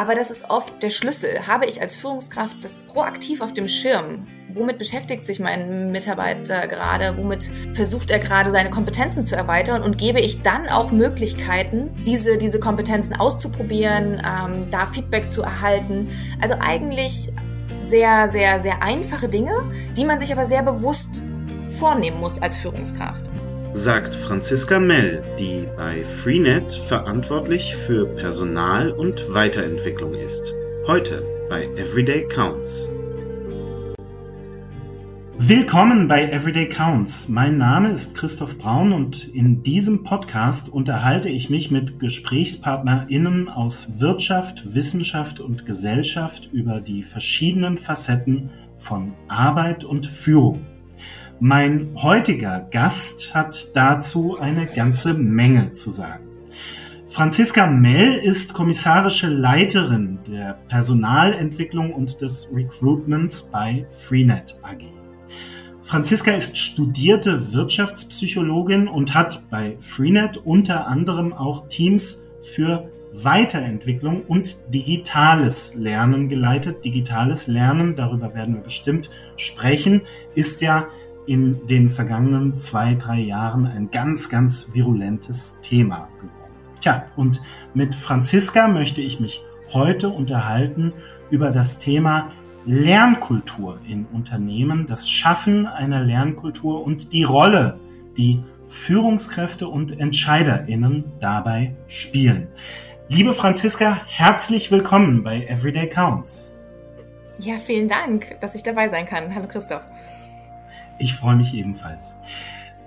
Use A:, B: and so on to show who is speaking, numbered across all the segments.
A: Aber das ist oft der Schlüssel. Habe ich als Führungskraft das proaktiv auf dem Schirm? Womit beschäftigt sich mein Mitarbeiter gerade? Womit versucht er gerade seine Kompetenzen zu erweitern? Und gebe ich dann auch Möglichkeiten, diese, diese Kompetenzen auszuprobieren, ähm, da Feedback zu erhalten? Also eigentlich sehr, sehr, sehr einfache Dinge, die man sich aber sehr bewusst vornehmen muss als Führungskraft.
B: Sagt Franziska Mell, die bei Freenet verantwortlich für Personal und Weiterentwicklung ist. Heute bei Everyday Counts.
C: Willkommen bei Everyday Counts. Mein Name ist Christoph Braun und in diesem Podcast unterhalte ich mich mit GesprächspartnerInnen aus Wirtschaft, Wissenschaft und Gesellschaft über die verschiedenen Facetten von Arbeit und Führung. Mein heutiger Gast hat dazu eine ganze Menge zu sagen. Franziska Mell ist kommissarische Leiterin der Personalentwicklung und des Recruitments bei Freenet AG. Franziska ist studierte Wirtschaftspsychologin und hat bei Freenet unter anderem auch Teams für Weiterentwicklung und digitales Lernen geleitet. Digitales Lernen, darüber werden wir bestimmt sprechen, ist ja in den vergangenen zwei, drei Jahren ein ganz, ganz virulentes Thema geworden. Tja, und mit Franziska möchte ich mich heute unterhalten über das Thema Lernkultur in Unternehmen, das Schaffen einer Lernkultur und die Rolle, die Führungskräfte und Entscheiderinnen dabei spielen. Liebe Franziska, herzlich willkommen bei Everyday Counts.
A: Ja, vielen Dank, dass ich dabei sein kann. Hallo Christoph.
C: Ich freue mich ebenfalls.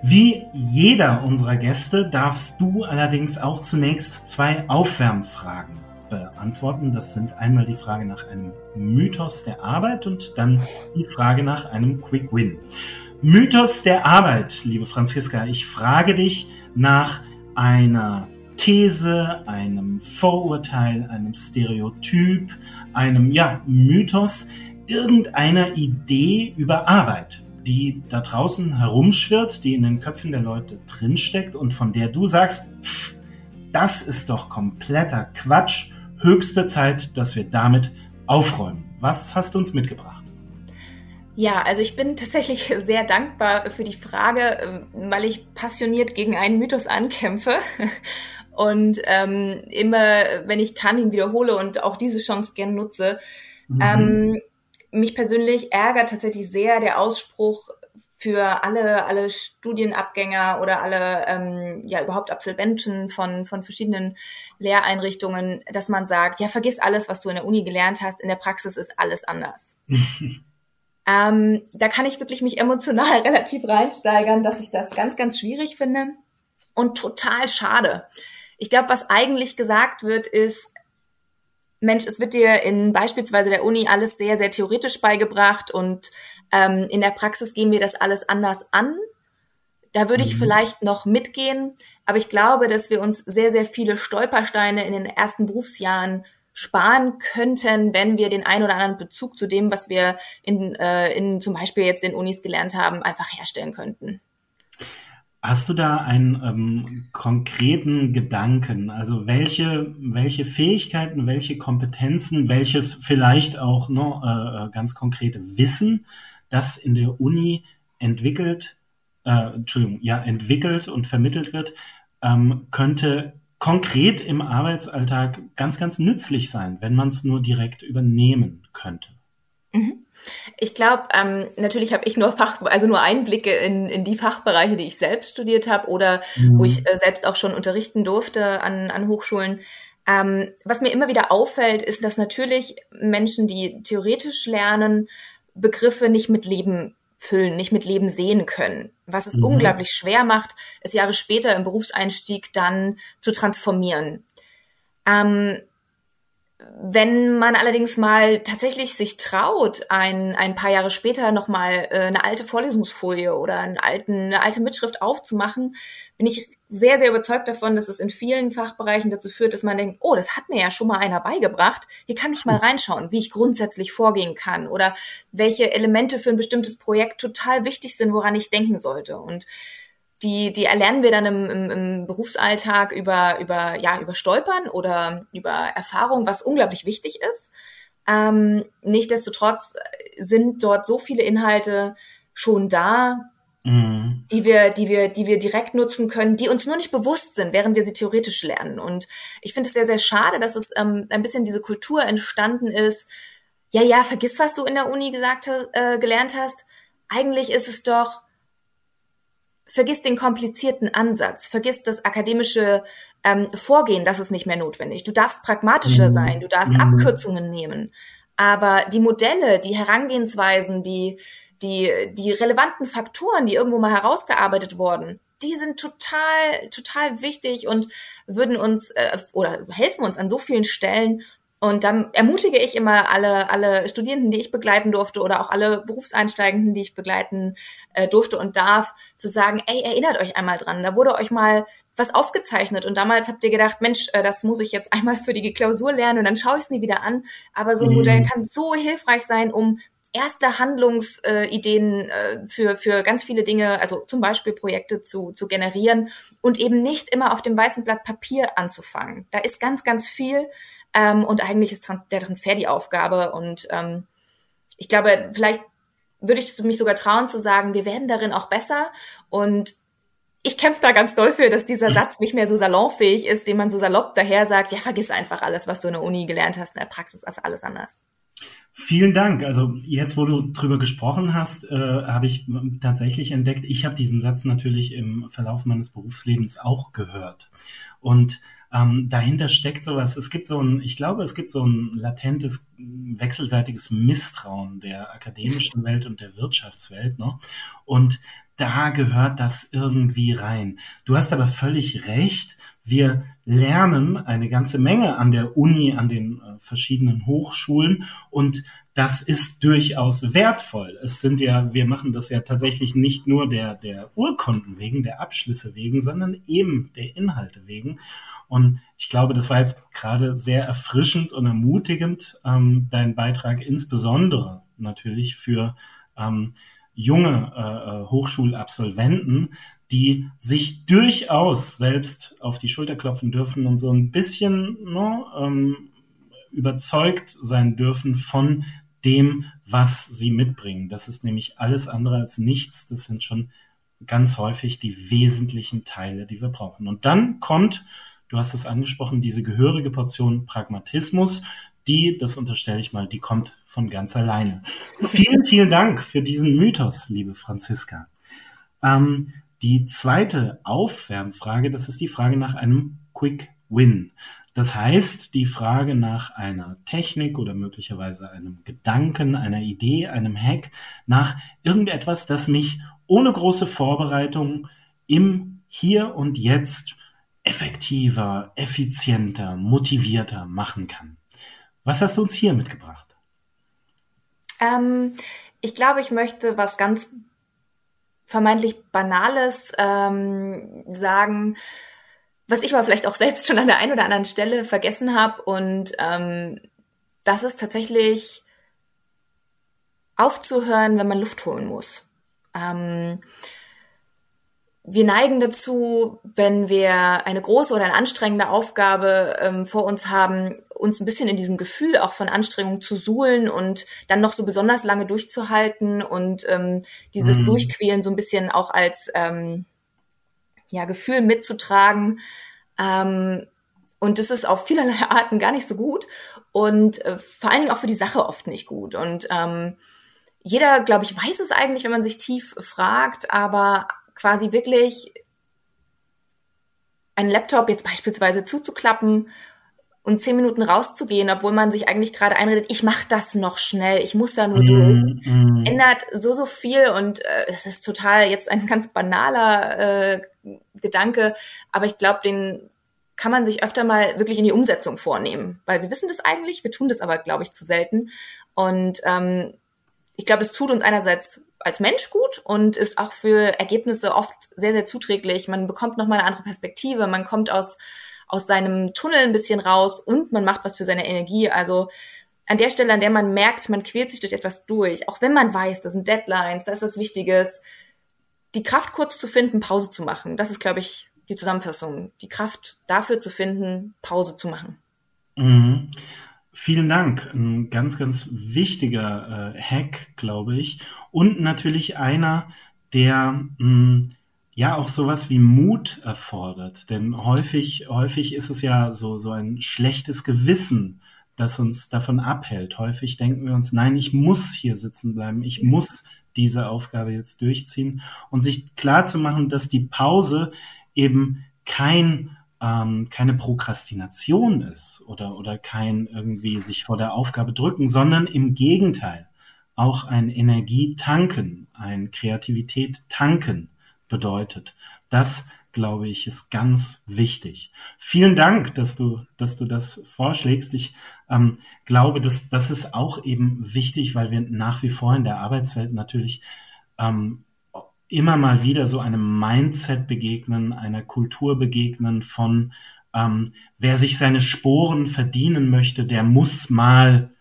C: Wie jeder unserer Gäste darfst du allerdings auch zunächst zwei Aufwärmfragen beantworten. Das sind einmal die Frage nach einem Mythos der Arbeit und dann die Frage nach einem Quick Win. Mythos der Arbeit, liebe Franziska, ich frage dich nach einer These, einem Vorurteil, einem Stereotyp, einem ja, Mythos, irgendeiner Idee über Arbeit, die da draußen herumschwirrt, die in den Köpfen der Leute drinsteckt und von der du sagst, pff, das ist doch kompletter Quatsch höchste Zeit, dass wir damit aufräumen. Was hast du uns mitgebracht?
A: Ja, also ich bin tatsächlich sehr dankbar für die Frage, ähm, weil ich passioniert gegen einen Mythos ankämpfe und ähm, immer, wenn ich kann, ihn wiederhole und auch diese Chance gern nutze. Mhm. Ähm, mich persönlich ärgert tatsächlich sehr der Ausspruch, für alle, alle Studienabgänger oder alle ähm, ja überhaupt Absolventen von, von verschiedenen Lehreinrichtungen, dass man sagt, ja, vergiss alles, was du in der Uni gelernt hast, in der Praxis ist alles anders. ähm, da kann ich wirklich mich emotional relativ reinsteigern, dass ich das ganz, ganz schwierig finde und total schade. Ich glaube, was eigentlich gesagt wird, ist, Mensch, es wird dir in beispielsweise der Uni alles sehr, sehr theoretisch beigebracht und ähm, in der Praxis gehen wir das alles anders an. Da würde ich mhm. vielleicht noch mitgehen, aber ich glaube, dass wir uns sehr, sehr viele Stolpersteine in den ersten Berufsjahren sparen könnten, wenn wir den ein oder anderen Bezug zu dem, was wir in, äh, in zum Beispiel jetzt in Unis gelernt haben, einfach herstellen könnten.
C: Hast du da einen ähm, konkreten Gedanken? Also welche, welche Fähigkeiten, welche Kompetenzen, welches vielleicht auch noch äh, äh, ganz konkrete Wissen das in der Uni entwickelt, äh, Entschuldigung, ja, entwickelt und vermittelt wird, ähm, könnte konkret im Arbeitsalltag ganz, ganz nützlich sein, wenn man es nur direkt übernehmen könnte.
A: Mhm. Ich glaube, ähm, natürlich habe ich nur Fach, also nur Einblicke in, in die Fachbereiche, die ich selbst studiert habe oder mhm. wo ich äh, selbst auch schon unterrichten durfte an, an Hochschulen. Ähm, was mir immer wieder auffällt, ist, dass natürlich Menschen, die theoretisch lernen, Begriffe nicht mit Leben füllen, nicht mit Leben sehen können. Was es mhm. unglaublich schwer macht, es Jahre später im Berufseinstieg dann zu transformieren. Ähm, wenn man allerdings mal tatsächlich sich traut, ein, ein paar Jahre später nochmal äh, eine alte Vorlesungsfolie oder einen alten, eine alte Mitschrift aufzumachen, bin ich sehr, sehr überzeugt davon, dass es in vielen Fachbereichen dazu führt, dass man denkt, oh, das hat mir ja schon mal einer beigebracht. Hier kann ich mal reinschauen, wie ich grundsätzlich vorgehen kann oder welche Elemente für ein bestimmtes Projekt total wichtig sind, woran ich denken sollte. Und die, die erlernen wir dann im, im, im Berufsalltag über, über, ja, über Stolpern oder über Erfahrung, was unglaublich wichtig ist. Ähm, Nichtsdestotrotz sind dort so viele Inhalte schon da, mhm. die wir, die wir, die wir direkt nutzen können, die uns nur nicht bewusst sind, während wir sie theoretisch lernen. Und ich finde es sehr, sehr schade, dass es ähm, ein bisschen diese Kultur entstanden ist. Ja, ja, vergiss, was du in der Uni gesagt, äh, gelernt hast. Eigentlich ist es doch, vergiss den komplizierten Ansatz, vergiss das akademische ähm, Vorgehen, das ist nicht mehr notwendig. Du darfst pragmatischer mhm. sein, du darfst mhm. Abkürzungen nehmen. Aber die Modelle, die Herangehensweisen, die, die, die relevanten Faktoren, die irgendwo mal herausgearbeitet wurden, die sind total, total wichtig und würden uns äh, oder helfen uns an so vielen Stellen, und dann ermutige ich immer alle, alle Studierenden, die ich begleiten durfte oder auch alle Berufseinsteigenden, die ich begleiten äh, durfte und darf, zu sagen, ey, erinnert euch einmal dran, da wurde euch mal was aufgezeichnet und damals habt ihr gedacht, Mensch, äh, das muss ich jetzt einmal für die Klausur lernen und dann schaue ich es nie wieder an. Aber so ein mhm. Modell kann so hilfreich sein, um erste Handlungsideen äh, für, für ganz viele Dinge, also zum Beispiel Projekte zu, zu generieren und eben nicht immer auf dem weißen Blatt Papier anzufangen. Da ist ganz, ganz viel, ähm, und eigentlich ist der Transfer die Aufgabe. Und ähm, ich glaube, vielleicht würde ich mich sogar trauen zu sagen, wir werden darin auch besser. Und ich kämpfe da ganz doll für, dass dieser mhm. Satz nicht mehr so salonfähig ist, den man so salopp daher sagt, ja, vergiss einfach alles, was du in der Uni gelernt hast, in der Praxis ist alles anders.
C: Vielen Dank. Also jetzt, wo du drüber gesprochen hast, äh, habe ich tatsächlich entdeckt, ich habe diesen Satz natürlich im Verlauf meines Berufslebens auch gehört. Und ähm, dahinter steckt sowas. Es gibt so ein, ich glaube, es gibt so ein latentes, wechselseitiges Misstrauen der akademischen Welt und der Wirtschaftswelt. Ne? Und da gehört das irgendwie rein. Du hast aber völlig recht. Wir lernen eine ganze Menge an der Uni, an den äh, verschiedenen Hochschulen und das ist durchaus wertvoll. Es sind ja, wir machen das ja tatsächlich nicht nur der, der Urkunden wegen, der Abschlüsse wegen, sondern eben der Inhalte wegen. Und ich glaube, das war jetzt gerade sehr erfrischend und ermutigend, ähm, dein Beitrag insbesondere natürlich für ähm, junge äh, äh, Hochschulabsolventen, die sich durchaus selbst auf die Schulter klopfen dürfen und so ein bisschen ne, ähm, überzeugt sein dürfen von dem, was sie mitbringen. Das ist nämlich alles andere als nichts. Das sind schon ganz häufig die wesentlichen Teile, die wir brauchen. Und dann kommt du hast es angesprochen, diese gehörige Portion Pragmatismus, die, das unterstelle ich mal, die kommt von ganz alleine. vielen, vielen Dank für diesen Mythos, liebe Franziska. Ähm, die zweite Aufwärmfrage, das ist die Frage nach einem Quick Win. Das heißt, die Frage nach einer Technik oder möglicherweise einem Gedanken, einer Idee, einem Hack, nach irgendetwas, das mich ohne große Vorbereitung im Hier und Jetzt effektiver, effizienter, motivierter machen kann. Was hast du uns hier mitgebracht?
A: Ähm, ich glaube, ich möchte was ganz vermeintlich Banales ähm, sagen, was ich aber vielleicht auch selbst schon an der einen oder anderen Stelle vergessen habe. Und ähm, das ist tatsächlich aufzuhören, wenn man Luft holen muss. Ähm, wir neigen dazu, wenn wir eine große oder eine anstrengende Aufgabe ähm, vor uns haben, uns ein bisschen in diesem Gefühl auch von Anstrengung zu suhlen und dann noch so besonders lange durchzuhalten und ähm, dieses mhm. Durchquälen so ein bisschen auch als ähm, ja, Gefühl mitzutragen. Ähm, und das ist auf vielerlei Arten gar nicht so gut und äh, vor allen Dingen auch für die Sache oft nicht gut. Und ähm, jeder, glaube ich, weiß es eigentlich, wenn man sich tief fragt, aber quasi wirklich einen Laptop jetzt beispielsweise zuzuklappen und zehn Minuten rauszugehen, obwohl man sich eigentlich gerade einredet, ich mache das noch schnell, ich muss da nur durch, mm, ändert so, so viel und äh, es ist total jetzt ein ganz banaler äh, Gedanke, aber ich glaube, den kann man sich öfter mal wirklich in die Umsetzung vornehmen, weil wir wissen das eigentlich, wir tun das aber, glaube ich, zu selten und ähm, ich glaube, es tut uns einerseits als Mensch gut und ist auch für Ergebnisse oft sehr, sehr zuträglich. Man bekommt nochmal eine andere Perspektive, man kommt aus, aus seinem Tunnel ein bisschen raus und man macht was für seine Energie. Also an der Stelle, an der man merkt, man quält sich durch etwas durch, auch wenn man weiß, das sind Deadlines, da ist was Wichtiges, die Kraft kurz zu finden, Pause zu machen. Das ist, glaube ich, die Zusammenfassung. Die Kraft dafür zu finden, Pause zu machen.
C: Mhm. Vielen Dank. Ein ganz, ganz wichtiger äh, Hack, glaube ich. Und natürlich einer, der mh, hm, ja auch sowas wie Mut erfordert. Denn häufig, häufig ist es ja so, so ein schlechtes Gewissen, das uns davon abhält. Häufig denken wir uns, nein, ich muss hier sitzen bleiben, ich muss diese Aufgabe jetzt durchziehen und sich klar zu machen, dass die Pause eben kein ähm, keine Prokrastination ist oder oder kein irgendwie sich vor der Aufgabe drücken, sondern im Gegenteil auch ein Energietanken, ein Kreativität tanken bedeutet. Das glaube ich, ist ganz wichtig. Vielen Dank, dass du, dass du das vorschlägst. Ich ähm, glaube, dass das ist auch eben wichtig, weil wir nach wie vor in der Arbeitswelt natürlich ähm, immer mal wieder so einem Mindset begegnen, einer Kultur begegnen von ähm, wer sich seine Sporen verdienen möchte, der muss mal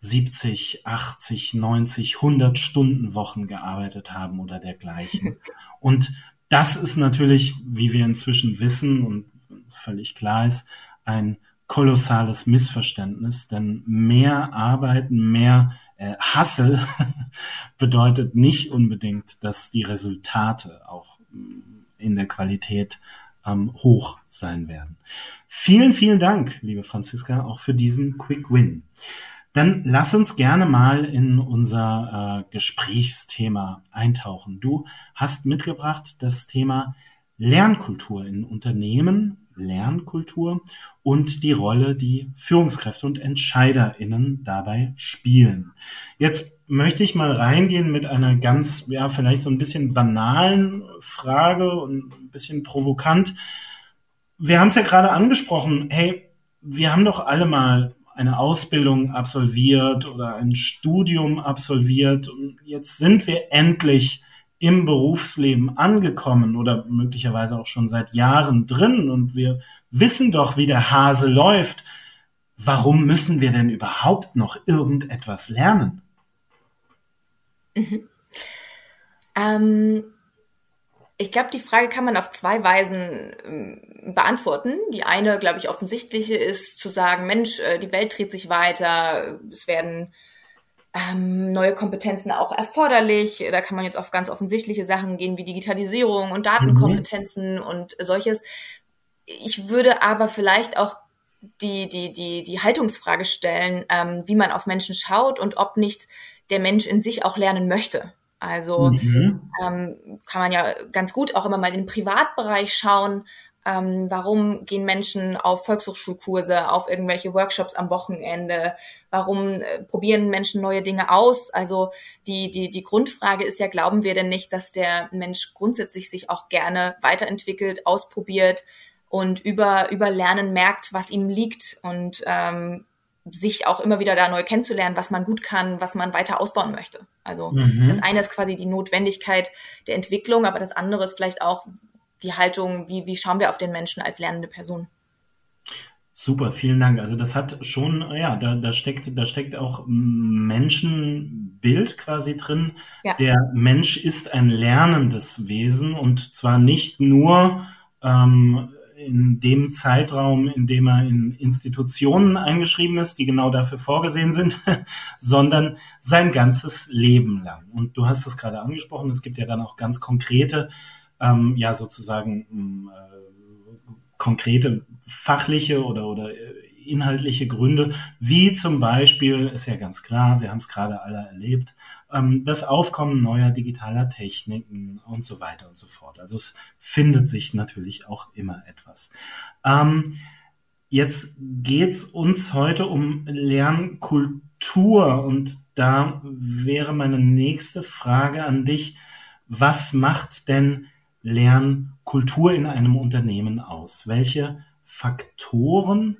C: 70, 80, 90, 100 Stunden Wochen gearbeitet haben oder dergleichen. Und das ist natürlich, wie wir inzwischen wissen und völlig klar ist, ein kolossales Missverständnis, denn mehr Arbeiten, mehr äh, Hassel bedeutet nicht unbedingt, dass die Resultate auch mm, in der Qualität ähm, hoch sein werden. Vielen, vielen Dank, liebe Franziska, auch für diesen Quick Win. Dann lass uns gerne mal in unser äh, Gesprächsthema eintauchen. Du hast mitgebracht das Thema Lernkultur in Unternehmen, Lernkultur und die Rolle, die Führungskräfte und EntscheiderInnen dabei spielen. Jetzt möchte ich mal reingehen mit einer ganz, ja, vielleicht so ein bisschen banalen Frage und ein bisschen provokant. Wir haben es ja gerade angesprochen. Hey, wir haben doch alle mal eine Ausbildung absolviert oder ein Studium absolviert. Und jetzt sind wir endlich im Berufsleben angekommen oder möglicherweise auch schon seit Jahren drin und wir wissen doch, wie der Hase läuft. Warum müssen wir denn überhaupt noch irgendetwas lernen?
A: Mhm. Ähm, ich glaube, die Frage kann man auf zwei Weisen ähm, beantworten. Die eine, glaube ich, offensichtliche ist zu sagen, Mensch, äh, die Welt dreht sich weiter, es werden ähm, neue Kompetenzen auch erforderlich. Da kann man jetzt auf ganz offensichtliche Sachen gehen wie Digitalisierung und Datenkompetenzen mhm. und solches. Ich würde aber vielleicht auch die, die, die, die Haltungsfrage stellen, ähm, wie man auf Menschen schaut und ob nicht der Mensch in sich auch lernen möchte. Also mhm. ähm, kann man ja ganz gut auch immer mal in den Privatbereich schauen. Ähm, warum gehen Menschen auf Volkshochschulkurse, auf irgendwelche Workshops am Wochenende? Warum äh, probieren Menschen neue Dinge aus? Also die, die, die Grundfrage ist ja, glauben wir denn nicht, dass der Mensch grundsätzlich sich auch gerne weiterentwickelt, ausprobiert und über, über Lernen merkt, was ihm liegt und ähm, sich auch immer wieder da neu kennenzulernen, was man gut kann, was man weiter ausbauen möchte. Also mhm. das eine ist quasi die Notwendigkeit der Entwicklung, aber das andere ist vielleicht auch die Haltung, wie, wie schauen wir auf den Menschen als lernende Person.
C: Super, vielen Dank. Also das hat schon, ja, da, da steckt, da steckt auch Menschenbild quasi drin. Ja. Der Mensch ist ein lernendes Wesen und zwar nicht nur ähm, in dem Zeitraum, in dem er in Institutionen eingeschrieben ist, die genau dafür vorgesehen sind, sondern sein ganzes Leben lang. Und du hast es gerade angesprochen, es gibt ja dann auch ganz konkrete, ähm, ja sozusagen ähm, äh, konkrete fachliche oder, oder äh, inhaltliche Gründe, wie zum Beispiel, ist ja ganz klar, wir haben es gerade alle erlebt, ähm, das Aufkommen neuer digitaler Techniken und so weiter und so fort. Also es findet sich natürlich auch immer etwas. Ähm, jetzt geht's uns heute um Lernkultur und da wäre meine nächste Frage an dich. Was macht denn Lernkultur in einem Unternehmen aus? Welche Faktoren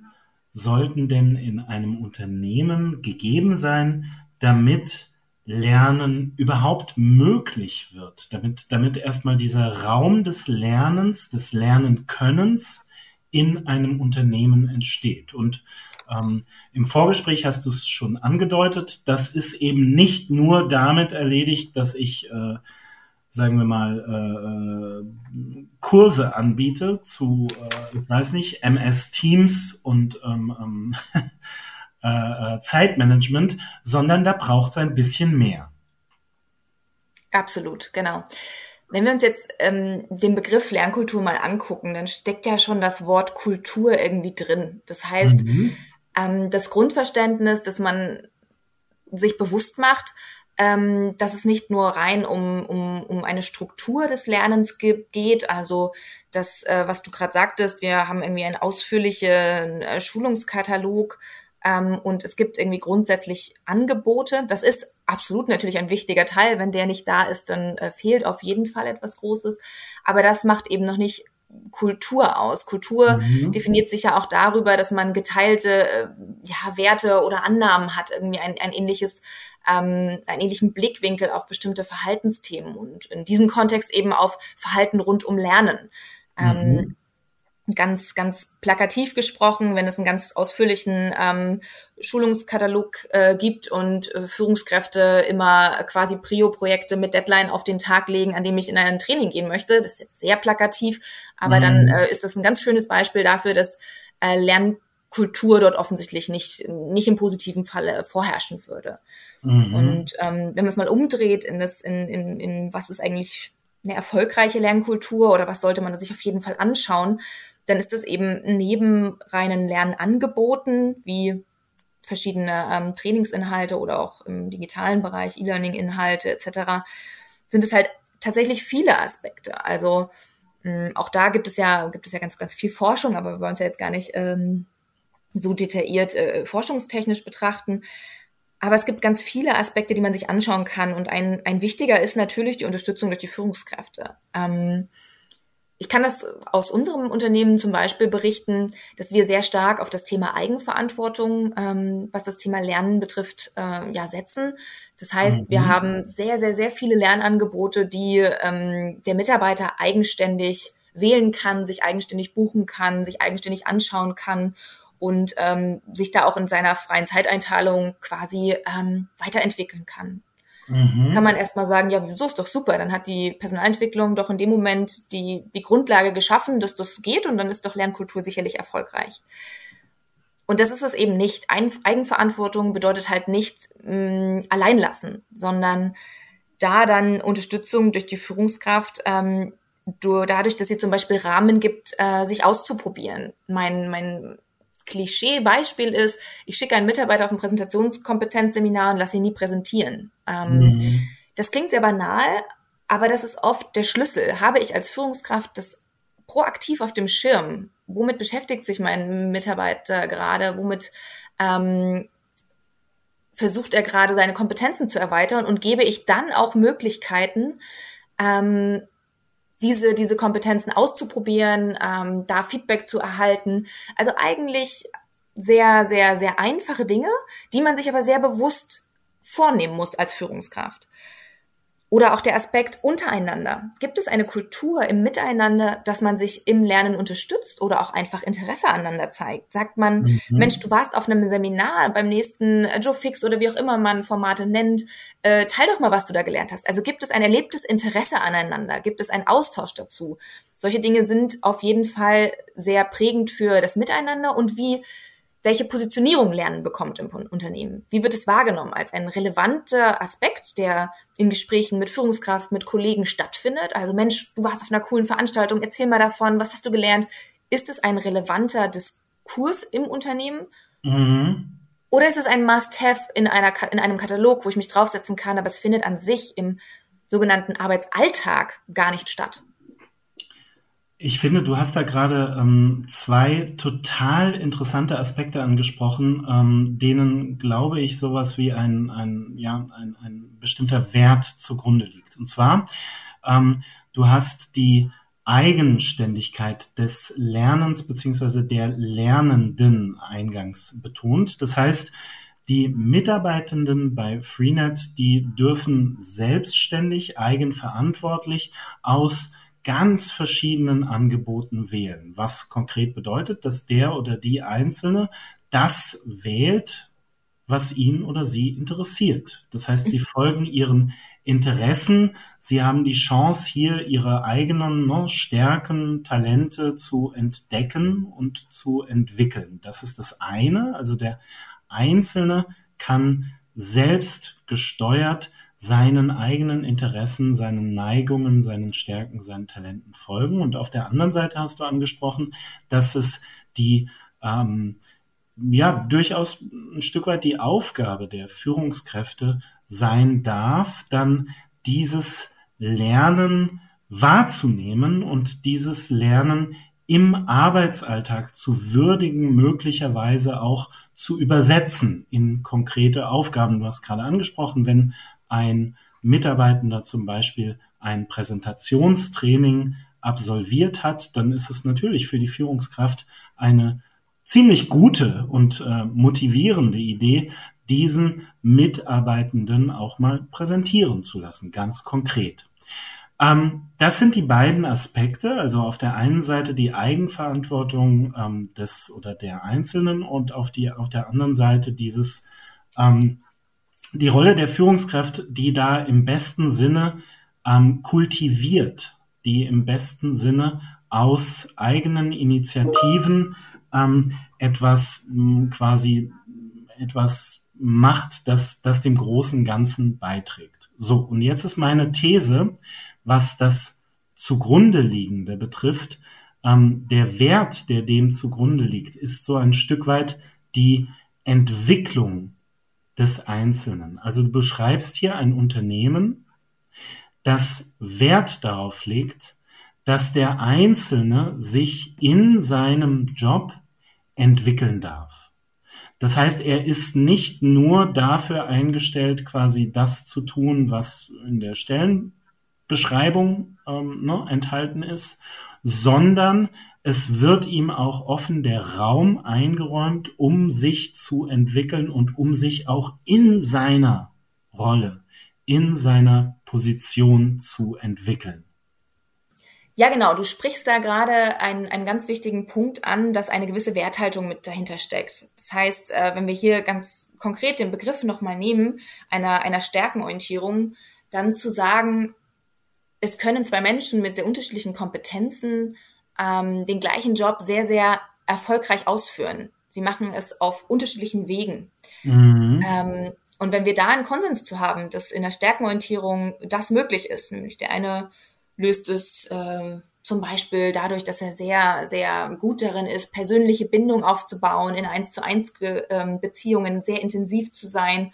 C: sollten denn in einem Unternehmen gegeben sein, damit Lernen überhaupt möglich wird, damit, damit erstmal dieser Raum des Lernens, des Lernenkönnens in einem Unternehmen entsteht. Und ähm, im Vorgespräch hast du es schon angedeutet, das ist eben nicht nur damit erledigt, dass ich äh, sagen wir mal, äh, Kurse anbiete zu, äh, ich weiß nicht, MS Teams und ähm, ähm, äh, äh, Zeitmanagement, sondern da braucht es ein bisschen mehr.
A: Absolut, genau. Wenn wir uns jetzt ähm, den Begriff Lernkultur mal angucken, dann steckt ja schon das Wort Kultur irgendwie drin. Das heißt, mhm. ähm, das Grundverständnis, dass man sich bewusst macht, ähm, dass es nicht nur rein um, um, um eine Struktur des Lernens geht, also das, äh, was du gerade sagtest, wir haben irgendwie einen ausführlichen äh, Schulungskatalog ähm, und es gibt irgendwie grundsätzlich Angebote. Das ist absolut natürlich ein wichtiger Teil. Wenn der nicht da ist, dann äh, fehlt auf jeden Fall etwas Großes. Aber das macht eben noch nicht Kultur aus. Kultur mhm. definiert sich ja auch darüber, dass man geteilte äh, ja, Werte oder Annahmen hat, irgendwie ein, ein ähnliches ähm, einen ähnlichen Blickwinkel auf bestimmte Verhaltensthemen und in diesem Kontext eben auf Verhalten rund um Lernen. Ähm, mhm. Ganz, ganz plakativ gesprochen, wenn es einen ganz ausführlichen ähm, Schulungskatalog äh, gibt und äh, Führungskräfte immer quasi Prio-Projekte mit Deadline auf den Tag legen, an dem ich in ein Training gehen möchte. Das ist jetzt sehr plakativ, aber mhm. dann äh, ist das ein ganz schönes Beispiel dafür, dass äh, Lernkultur dort offensichtlich nicht, nicht im positiven Falle vorherrschen würde. Mhm. Und ähm, wenn man es mal umdreht in das, in, in, in was ist eigentlich eine erfolgreiche Lernkultur oder was sollte man sich auf jeden Fall anschauen, dann ist das eben neben reinen Lernangeboten wie verschiedene ähm, Trainingsinhalte oder auch im digitalen Bereich E-Learning-Inhalte etc. sind es halt tatsächlich viele Aspekte. Also mh, auch da gibt es ja gibt es ja ganz ganz viel Forschung, aber wir wollen es ja jetzt gar nicht ähm, so detailliert äh, forschungstechnisch betrachten. Aber es gibt ganz viele Aspekte, die man sich anschauen kann. Und ein, ein wichtiger ist natürlich die Unterstützung durch die Führungskräfte. Ähm, ich kann das aus unserem Unternehmen zum Beispiel berichten, dass wir sehr stark auf das Thema Eigenverantwortung, ähm, was das Thema Lernen betrifft, äh, ja setzen. Das heißt, mhm. wir haben sehr, sehr, sehr viele Lernangebote, die ähm, der Mitarbeiter eigenständig wählen kann, sich eigenständig buchen kann, sich eigenständig anschauen kann und ähm, sich da auch in seiner freien Zeiteinteilung quasi ähm, weiterentwickeln kann. Mhm. Jetzt kann man erstmal sagen, ja, wieso ist doch super, dann hat die Personalentwicklung doch in dem Moment die, die Grundlage geschaffen, dass das geht und dann ist doch Lernkultur sicherlich erfolgreich. Und das ist es eben nicht. Eigenverantwortung bedeutet halt nicht mh, allein lassen, sondern da dann Unterstützung durch die Führungskraft ähm, du, dadurch, dass sie zum Beispiel Rahmen gibt, äh, sich auszuprobieren. Mein, mein Klischee-Beispiel ist, ich schicke einen Mitarbeiter auf ein Präsentationskompetenzseminar und lasse ihn nie präsentieren. Ähm, mhm. Das klingt sehr banal, aber das ist oft der Schlüssel. Habe ich als Führungskraft das proaktiv auf dem Schirm? Womit beschäftigt sich mein Mitarbeiter gerade? Womit ähm, versucht er gerade seine Kompetenzen zu erweitern? Und gebe ich dann auch Möglichkeiten, ähm, diese, diese Kompetenzen auszuprobieren, ähm, da Feedback zu erhalten. Also eigentlich sehr, sehr, sehr einfache Dinge, die man sich aber sehr bewusst vornehmen muss als Führungskraft. Oder auch der Aspekt untereinander. Gibt es eine Kultur im Miteinander, dass man sich im Lernen unterstützt oder auch einfach Interesse aneinander zeigt? Sagt man, mhm. Mensch, du warst auf einem Seminar beim nächsten Joe Fix oder wie auch immer man Formate nennt, äh, teil doch mal, was du da gelernt hast. Also gibt es ein erlebtes Interesse aneinander? Gibt es einen Austausch dazu? Solche Dinge sind auf jeden Fall sehr prägend für das Miteinander und wie welche Positionierung Lernen bekommt im Unternehmen. Wie wird es wahrgenommen als ein relevanter Aspekt, der in Gesprächen mit Führungskraft, mit Kollegen stattfindet? Also Mensch, du warst auf einer coolen Veranstaltung, erzähl mal davon, was hast du gelernt? Ist es ein relevanter Diskurs im Unternehmen? Mhm. Oder ist es ein Must-Have in, einer, in einem Katalog, wo ich mich draufsetzen kann, aber es findet an sich im sogenannten Arbeitsalltag gar nicht statt?
C: Ich finde, du hast da gerade ähm, zwei total interessante Aspekte angesprochen, ähm, denen, glaube ich, sowas wie ein, ein, ja, ein, ein bestimmter Wert zugrunde liegt. Und zwar, ähm, du hast die Eigenständigkeit des Lernens beziehungsweise der Lernenden eingangs betont. Das heißt, die Mitarbeitenden bei Freenet, die dürfen selbstständig, eigenverantwortlich aus ganz verschiedenen Angeboten wählen. Was konkret bedeutet, dass der oder die Einzelne das wählt, was ihn oder sie interessiert. Das heißt, sie folgen ihren Interessen, sie haben die Chance, hier ihre eigenen ne, Stärken, Talente zu entdecken und zu entwickeln. Das ist das eine. Also der Einzelne kann selbst gesteuert seinen eigenen Interessen, seinen Neigungen, seinen Stärken, seinen Talenten folgen. Und auf der anderen Seite hast du angesprochen, dass es die ähm, ja durchaus ein Stück weit die Aufgabe der Führungskräfte sein darf, dann dieses Lernen wahrzunehmen und dieses Lernen im Arbeitsalltag zu würdigen, möglicherweise auch zu übersetzen in konkrete Aufgaben. Du hast gerade angesprochen, wenn ein Mitarbeitender zum Beispiel ein Präsentationstraining absolviert hat, dann ist es natürlich für die Führungskraft eine ziemlich gute und äh, motivierende Idee, diesen Mitarbeitenden auch mal präsentieren zu lassen, ganz konkret. Ähm, das sind die beiden Aspekte, also auf der einen Seite die Eigenverantwortung ähm, des oder der Einzelnen und auf, die, auf der anderen Seite dieses ähm, die Rolle der Führungskraft, die da im besten Sinne ähm, kultiviert, die im besten Sinne aus eigenen Initiativen ähm, etwas mh, hm, quasi etwas macht, das, das dem großen Ganzen beiträgt. So, und jetzt ist meine These, was das zugrunde liegende betrifft. Ähm, der Wert, der dem zugrunde liegt, ist so ein Stück weit die Entwicklung des Einzelnen. Also du beschreibst hier ein Unternehmen, das Wert darauf legt, dass der Einzelne sich in seinem Job entwickeln darf. Das heißt, er ist nicht nur dafür eingestellt, quasi das zu tun, was in der Stellenbeschreibung ähm, ne, enthalten ist, sondern es wird ihm auch offen der Raum eingeräumt, um sich zu entwickeln und um sich auch in seiner Rolle, in seiner Position zu entwickeln.
A: Ja, genau. Du sprichst da gerade einen, einen ganz wichtigen Punkt an, dass eine gewisse Werthaltung mit dahinter steckt. Das heißt, äh, wenn wir hier ganz konkret den Begriff nochmal nehmen, einer, einer Stärkenorientierung, dann zu sagen, es können zwei Menschen mit sehr unterschiedlichen Kompetenzen ähm, den gleichen Job sehr, sehr erfolgreich ausführen. Sie machen es auf unterschiedlichen Wegen. Mhm. Ähm, und wenn wir da einen Konsens zu haben, dass in der Stärkenorientierung das möglich ist, nämlich der eine löst es äh, zum Beispiel dadurch, dass er sehr, sehr gut darin ist, persönliche Bindung aufzubauen, in eins zu eins ähm, Beziehungen sehr intensiv zu sein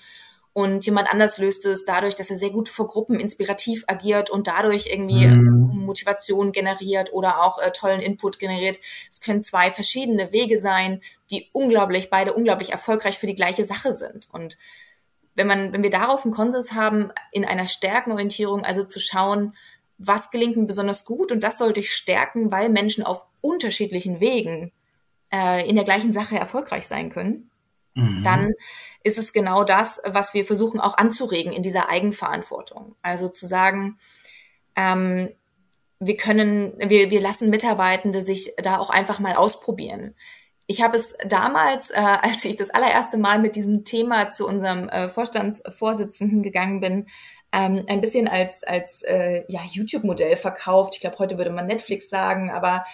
A: und jemand anders löst es dadurch, dass er sehr gut vor Gruppen inspirativ agiert und dadurch irgendwie mhm. Motivation generiert oder auch äh, tollen Input generiert. Es können zwei verschiedene Wege sein, die unglaublich, beide unglaublich erfolgreich für die gleiche Sache sind. Und wenn man, wenn wir darauf einen Konsens haben, in einer Stärkenorientierung, also zu schauen, was gelingt mir besonders gut und das sollte ich stärken, weil Menschen auf unterschiedlichen Wegen äh, in der gleichen Sache erfolgreich sein können, mhm. dann ist es genau das, was wir versuchen auch anzuregen in dieser Eigenverantwortung. Also zu sagen, ähm, wir können, wir, wir lassen Mitarbeitende sich da auch einfach mal ausprobieren. Ich habe es damals, äh, als ich das allererste Mal mit diesem Thema zu unserem äh, Vorstandsvorsitzenden gegangen bin, ähm, ein bisschen als, als äh, ja, YouTube-Modell verkauft. Ich glaube, heute würde man Netflix sagen, aber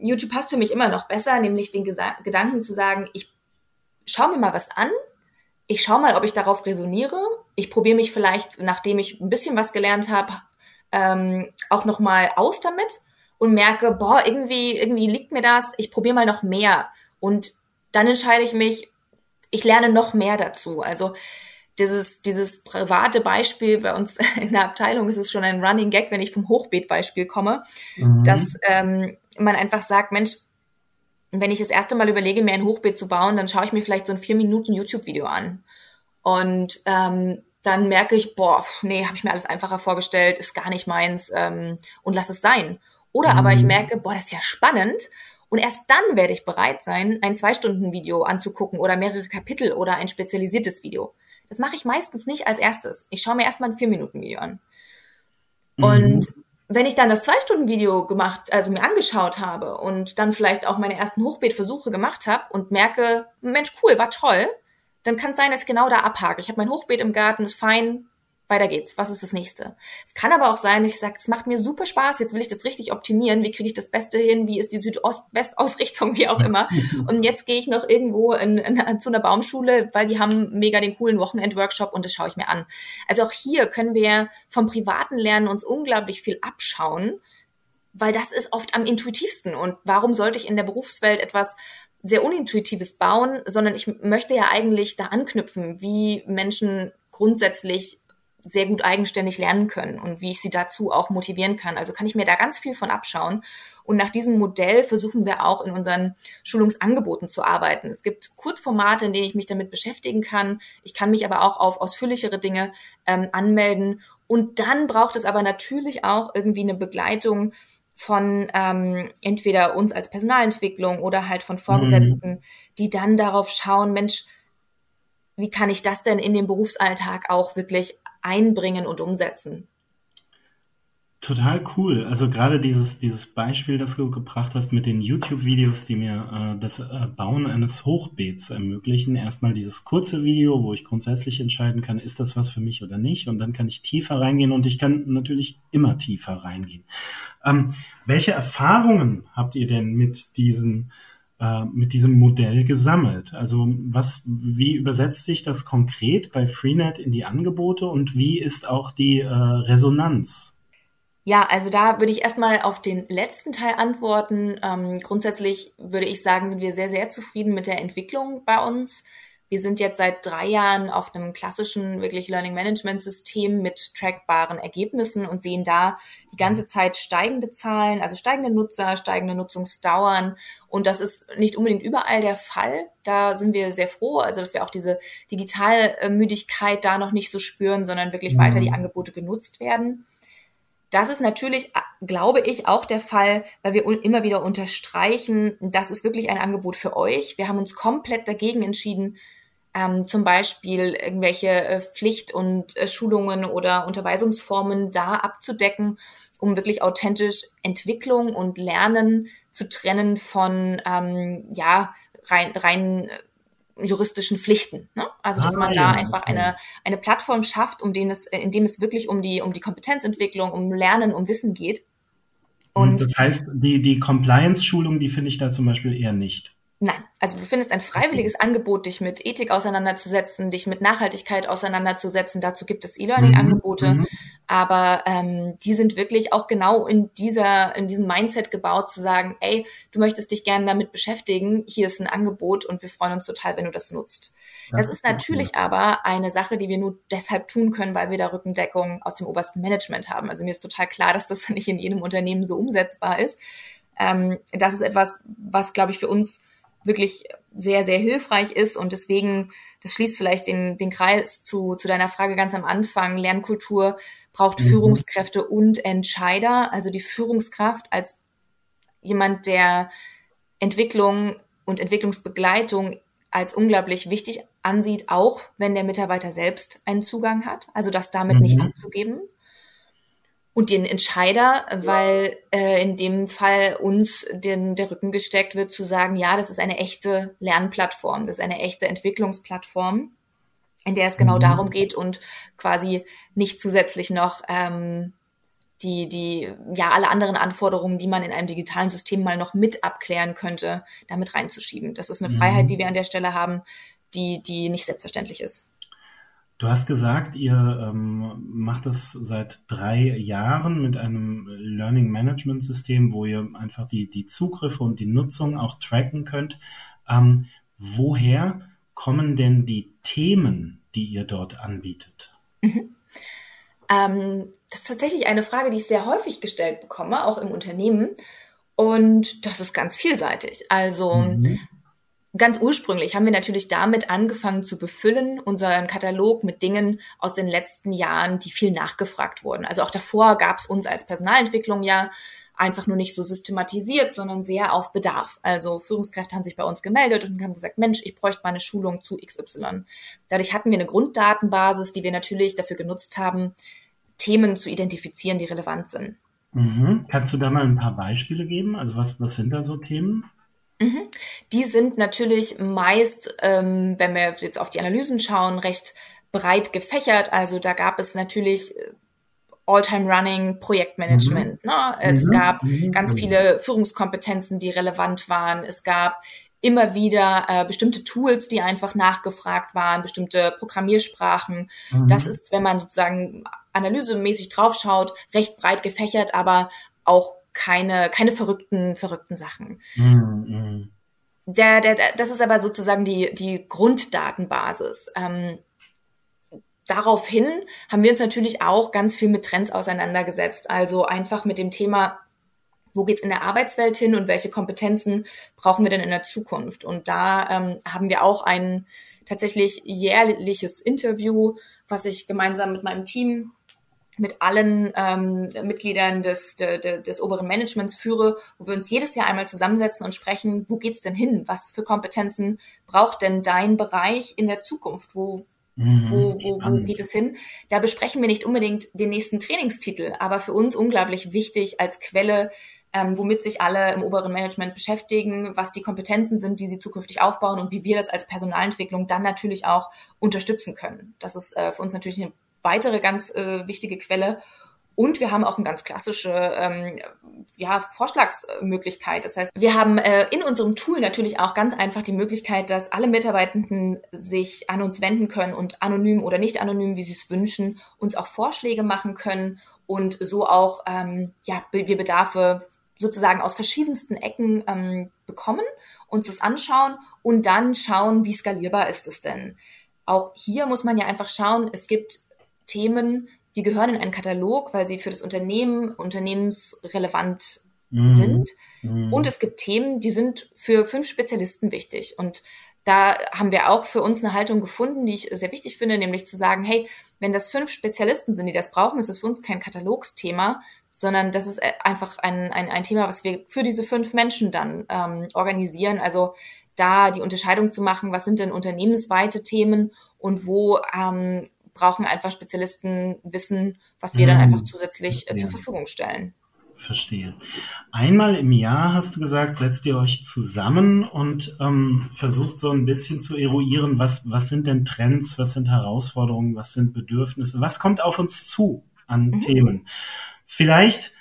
A: YouTube passt für mich immer noch besser, nämlich den Gesa Gedanken zu sagen, ich schau mir mal was an. Ich schau mal, ob ich darauf resoniere. Ich probiere mich vielleicht, nachdem ich ein bisschen was gelernt habe, ähm, auch noch mal aus damit und merke, boah, irgendwie, irgendwie liegt mir das. Ich probiere mal noch mehr und dann entscheide ich mich, ich lerne noch mehr dazu. Also dieses, dieses private Beispiel bei uns in der Abteilung ist es schon ein Running Gag, wenn ich vom Hochbeetbeispiel komme, mhm. dass ähm, man einfach sagt, Mensch, wenn ich das erste Mal überlege, mir ein Hochbeet zu bauen, dann schaue ich mir vielleicht so ein vier Minuten YouTube-Video an. Und ähm, dann merke ich, boah, nee, habe ich mir alles einfacher vorgestellt, ist gar nicht meins ähm, und lass es sein. Oder mhm. aber ich merke, boah, das ist ja spannend. Und erst dann werde ich bereit sein, ein Zwei-Stunden-Video anzugucken oder mehrere Kapitel oder ein spezialisiertes Video. Das mache ich meistens nicht als erstes. Ich schaue mir erstmal ein Vier-Minuten-Video an. Mhm. Und wenn ich dann das Zwei-Stunden-Video gemacht, also mir angeschaut habe und dann vielleicht auch meine ersten Hochbeetversuche gemacht habe und merke, Mensch, cool, war toll, dann kann es sein, dass ich genau da abhake. Ich habe mein Hochbeet im Garten, ist fein, weiter geht's. Was ist das nächste? Es kann aber auch sein, ich sage, es macht mir super Spaß, jetzt will ich das richtig optimieren. Wie kriege ich das Beste hin? Wie ist die Südost-West-Ausrichtung, wie auch immer? Und jetzt gehe ich noch irgendwo in, in, zu einer Baumschule, weil die haben mega den coolen Wochenend-Workshop und das schaue ich mir an. Also auch hier können wir vom privaten Lernen uns unglaublich viel abschauen, weil das ist oft am intuitivsten. Und warum sollte ich in der Berufswelt etwas sehr unintuitives bauen, sondern ich möchte ja eigentlich da anknüpfen, wie Menschen grundsätzlich sehr gut eigenständig lernen können und wie ich sie dazu auch motivieren kann. Also kann ich mir da ganz viel von abschauen. Und nach diesem Modell versuchen wir auch in unseren Schulungsangeboten zu arbeiten. Es gibt Kurzformate, in denen ich mich damit beschäftigen kann. Ich kann mich aber auch auf ausführlichere Dinge ähm, anmelden. Und dann braucht es aber natürlich auch irgendwie eine Begleitung von ähm, entweder uns als Personalentwicklung oder halt von Vorgesetzten, mhm. die dann darauf schauen, Mensch, wie kann ich das denn in den Berufsalltag auch wirklich einbringen und umsetzen.
C: Total cool. Also gerade dieses, dieses Beispiel, das du gebracht hast mit den YouTube-Videos, die mir äh, das äh, Bauen eines Hochbeets ermöglichen. Erstmal dieses kurze Video, wo ich grundsätzlich entscheiden kann, ist das was für mich oder nicht. Und dann kann ich tiefer reingehen und ich kann natürlich immer tiefer reingehen. Ähm, welche Erfahrungen habt ihr denn mit diesen äh, mit diesem Modell gesammelt? Also was, wie übersetzt sich das konkret bei Freenet in die Angebote und wie ist auch die äh, Resonanz?
A: Ja, also da würde ich erstmal auf den letzten Teil antworten. Ähm, grundsätzlich würde ich sagen, sind wir sehr, sehr zufrieden mit der Entwicklung bei uns. Wir sind jetzt seit drei Jahren auf einem klassischen wirklich Learning Management System mit trackbaren Ergebnissen und sehen da die ganze Zeit steigende Zahlen, also steigende Nutzer, steigende Nutzungsdauern. Und das ist nicht unbedingt überall der Fall. Da sind wir sehr froh, also dass wir auch diese Digitalmüdigkeit da noch nicht so spüren, sondern wirklich mhm. weiter die Angebote genutzt werden. Das ist natürlich, glaube ich, auch der Fall, weil wir immer wieder unterstreichen, das ist wirklich ein Angebot für euch. Wir haben uns komplett dagegen entschieden, ähm, zum Beispiel irgendwelche äh, Pflicht- und äh, Schulungen oder Unterweisungsformen da abzudecken, um wirklich authentisch Entwicklung und Lernen zu trennen von ähm, ja rein, rein äh, juristischen Pflichten. Ne? Also dass ah, man da ja, einfach eine, eine Plattform schafft, um den es, in dem es wirklich um die, um die Kompetenzentwicklung, um Lernen, um Wissen geht.
C: Und das heißt, die, die Compliance-Schulung, die finde ich da zum Beispiel eher nicht.
A: Nein, also du findest ein freiwilliges Angebot, dich mit Ethik auseinanderzusetzen, dich mit Nachhaltigkeit auseinanderzusetzen. Dazu gibt es E-Learning-Angebote, mhm. aber ähm, die sind wirklich auch genau in dieser in diesem Mindset gebaut, zu sagen, ey, du möchtest dich gerne damit beschäftigen, hier ist ein Angebot und wir freuen uns total, wenn du das nutzt. Das, das ist natürlich aber eine Sache, die wir nur deshalb tun können, weil wir da Rückendeckung aus dem obersten Management haben. Also mir ist total klar, dass das nicht in jedem Unternehmen so umsetzbar ist. Ähm, das ist etwas, was glaube ich für uns wirklich sehr, sehr hilfreich ist und deswegen, das schließt vielleicht den, den Kreis zu, zu deiner Frage ganz am Anfang. Lernkultur braucht mhm. Führungskräfte und Entscheider, also die Führungskraft als jemand, der Entwicklung und Entwicklungsbegleitung als unglaublich wichtig ansieht, auch wenn der Mitarbeiter selbst einen Zugang hat, also das damit mhm. nicht abzugeben und den Entscheider, weil äh, in dem Fall uns den, der Rücken gesteckt wird, zu sagen, ja, das ist eine echte Lernplattform, das ist eine echte Entwicklungsplattform, in der es genau mhm. darum geht und quasi nicht zusätzlich noch ähm, die, die, ja, alle anderen Anforderungen, die man in einem digitalen System mal noch mit abklären könnte, damit reinzuschieben. Das ist eine mhm. Freiheit, die wir an der Stelle haben, die, die nicht selbstverständlich ist.
C: Du hast gesagt, ihr ähm, macht das seit drei Jahren mit einem Learning Management System, wo ihr einfach die, die Zugriffe und die Nutzung auch tracken könnt. Ähm, woher kommen denn die Themen, die ihr dort anbietet?
A: Mhm. Ähm, das ist tatsächlich eine Frage, die ich sehr häufig gestellt bekomme, auch im Unternehmen. Und das ist ganz vielseitig. Also mhm. Ganz ursprünglich haben wir natürlich damit angefangen zu befüllen, unseren Katalog mit Dingen aus den letzten Jahren, die viel nachgefragt wurden. Also auch davor gab es uns als Personalentwicklung ja einfach nur nicht so systematisiert, sondern sehr auf Bedarf. Also Führungskräfte haben sich bei uns gemeldet und haben gesagt, Mensch, ich bräuchte mal eine Schulung zu XY. Dadurch hatten wir eine Grunddatenbasis, die wir natürlich dafür genutzt haben, Themen zu identifizieren, die relevant sind.
C: Mhm. Kannst du da mal ein paar Beispiele geben? Also was, was sind da so Themen?
A: Mhm. Die sind natürlich meist, ähm, wenn wir jetzt auf die Analysen schauen, recht breit gefächert. Also da gab es natürlich äh, All-Time-Running Projektmanagement. Mhm. Ne? Es mhm. gab mhm. ganz viele Führungskompetenzen, die relevant waren. Es gab immer wieder äh, bestimmte Tools, die einfach nachgefragt waren, bestimmte Programmiersprachen. Mhm. Das ist, wenn man sozusagen analysemäßig draufschaut, recht breit gefächert, aber auch keine, keine verrückten, verrückten Sachen. Mhm. Der, der, der, das ist aber sozusagen die, die Grunddatenbasis. Ähm, daraufhin haben wir uns natürlich auch ganz viel mit Trends auseinandergesetzt. Also einfach mit dem Thema, wo geht's in der Arbeitswelt hin und welche Kompetenzen brauchen wir denn in der Zukunft? Und da ähm, haben wir auch ein tatsächlich jährliches Interview, was ich gemeinsam mit meinem Team mit allen ähm, Mitgliedern des, de, de, des oberen Managements führe, wo wir uns jedes Jahr einmal zusammensetzen und sprechen, wo geht's denn hin? Was für Kompetenzen braucht denn dein Bereich in der Zukunft? Wo, mhm, wo, wo, wo geht es hin? Da besprechen wir nicht unbedingt den nächsten Trainingstitel, aber für uns unglaublich wichtig als Quelle, ähm, womit sich alle im oberen Management beschäftigen, was die Kompetenzen sind, die sie zukünftig aufbauen und wie wir das als Personalentwicklung dann natürlich auch unterstützen können. Das ist äh, für uns natürlich eine weitere ganz äh, wichtige Quelle. Und wir haben auch eine ganz klassische ähm, ja, Vorschlagsmöglichkeit. Das heißt, wir haben äh, in unserem Tool natürlich auch ganz einfach die Möglichkeit, dass alle Mitarbeitenden sich an uns wenden können und anonym oder nicht anonym, wie sie es wünschen, uns auch Vorschläge machen können und so auch ähm, ja, wir Bedarfe sozusagen aus verschiedensten Ecken ähm, bekommen, uns das anschauen und dann schauen, wie skalierbar ist es denn. Auch hier muss man ja einfach schauen, es gibt Themen, die gehören in einen Katalog, weil sie für das Unternehmen unternehmensrelevant mhm. sind. Mhm. Und es gibt Themen, die sind für fünf Spezialisten wichtig. Und da haben wir auch für uns eine Haltung gefunden, die ich sehr wichtig finde, nämlich zu sagen, hey, wenn das fünf Spezialisten sind, die das brauchen, ist es für uns kein Katalogsthema, sondern das ist einfach ein, ein, ein Thema, was wir für diese fünf Menschen dann ähm, organisieren. Also da die Unterscheidung zu machen, was sind denn unternehmensweite Themen und wo ähm, brauchen einfach Spezialisten Wissen, was wir dann mhm. einfach zusätzlich äh, zur Verfügung stellen.
C: Verstehe. Einmal im Jahr hast du gesagt, setzt ihr euch zusammen und ähm, versucht so ein bisschen zu eruieren, was, was sind denn Trends, was sind Herausforderungen, was sind Bedürfnisse, was kommt auf uns zu an mhm. Themen. Vielleicht